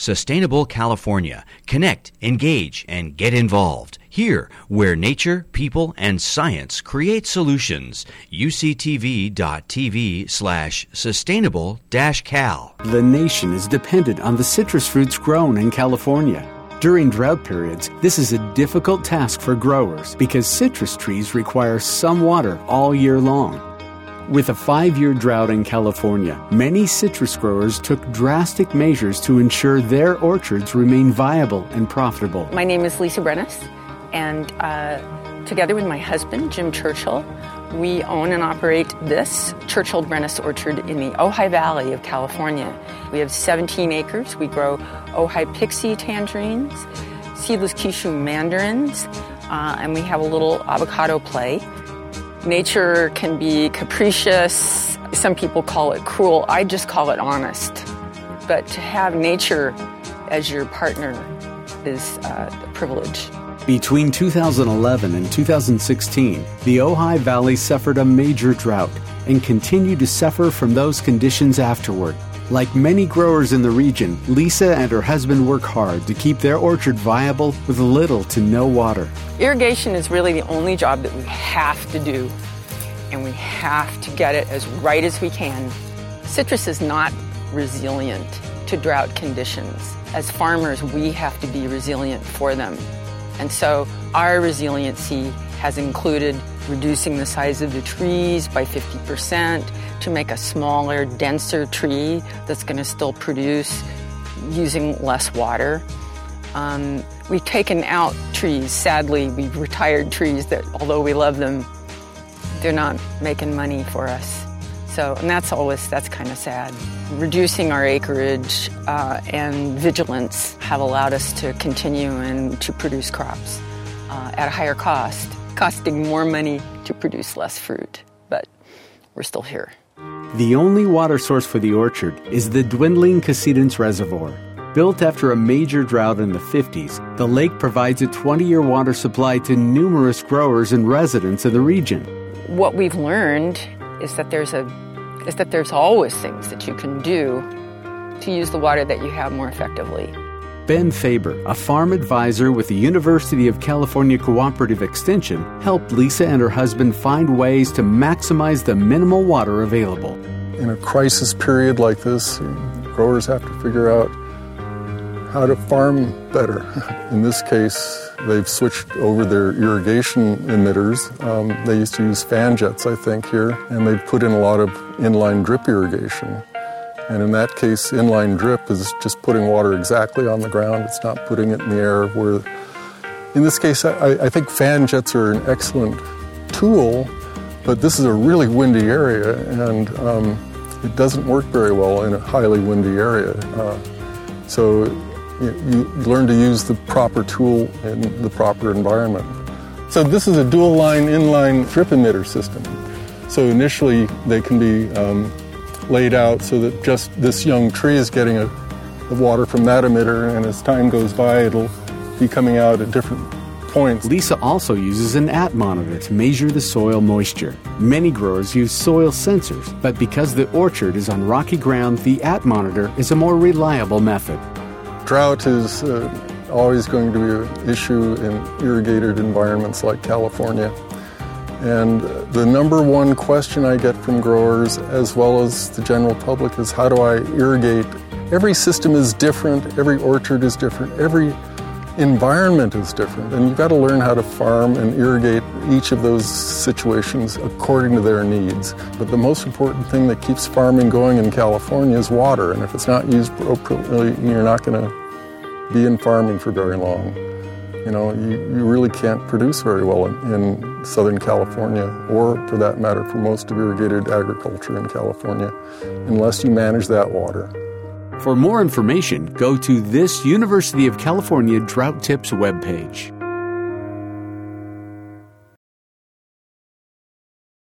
Sustainable California. Connect, engage, and get involved. Here, where nature, people, and science create solutions. UCTV.tv slash sustainable cal. The nation is dependent on the citrus fruits grown in California. During drought periods, this is a difficult task for growers because citrus trees require some water all year long. With a five year drought in California, many citrus growers took drastic measures to ensure their orchards remain viable and profitable. My name is Lisa Brenneis, and uh, together with my husband, Jim Churchill, we own and operate this Churchill Brenneis Orchard in the Ojai Valley of California. We have 17 acres. We grow Ojai Pixie tangerines, seedless Kishu mandarins, uh, and we have a little avocado play. Nature can be capricious. Some people call it cruel. I just call it honest. But to have nature as your partner is uh, a privilege. Between 2011 and 2016, the Ojai Valley suffered a major drought and continued to suffer from those conditions afterward. Like many growers in the region, Lisa and her husband work hard to keep their orchard viable with little to no water. Irrigation is really the only job that we have to do, and we have to get it as right as we can. Citrus is not resilient to drought conditions. As farmers, we have to be resilient for them. And so our resiliency has included reducing the size of the trees by 50% to make a smaller, denser tree that's going to still produce using less water. Um, we've taken out trees. Sadly, we've retired trees that, although we love them, they're not making money for us. So, and that's always, that's kind of sad. Reducing our acreage uh, and vigilance have allowed us to continue and to produce crops uh, at a higher cost, costing more money to produce less fruit. But we're still here. The only water source for the orchard is the dwindling Casitas Reservoir. Built after a major drought in the 50s, the lake provides a 20 year water supply to numerous growers and residents of the region. What we've learned is that there's a is that there's always things that you can do to use the water that you have more effectively. Ben Faber, a farm advisor with the University of California Cooperative Extension, helped Lisa and her husband find ways to maximize the minimal water available. In a crisis period like this, growers have to figure out how to farm better. In this case, they've switched over their irrigation emitters. Um, they used to use fan jets, I think, here, and they've put in a lot of inline drip irrigation. And in that case, inline drip is just putting water exactly on the ground. It's not putting it in the air. Where, in this case, I, I think fan jets are an excellent tool, but this is a really windy area, and um, it doesn't work very well in a highly windy area. Uh, so you, you learn to use the proper tool in the proper environment. So this is a dual line inline drip emitter system. So initially they can be um, laid out so that just this young tree is getting a, the water from that emitter, and as time goes by, it'll be coming out at different points. Lisa also uses an at monitor to measure the soil moisture. Many growers use soil sensors, but because the orchard is on rocky ground, the at monitor is a more reliable method. Drought is uh, always going to be an issue in irrigated environments like California. And the number one question I get from growers, as well as the general public, is how do I irrigate? Every system is different, every orchard is different, every environment is different, and you've got to learn how to farm and irrigate each of those situations according to their needs. But the most important thing that keeps farming going in California is water, and if it's not used appropriately, you're not going to be in farming for very long. You know, you, you really can't produce very well in, in Southern California, or for that matter, for most of irrigated agriculture in California, unless you manage that water. For more information, go to this University of California Drought Tips webpage.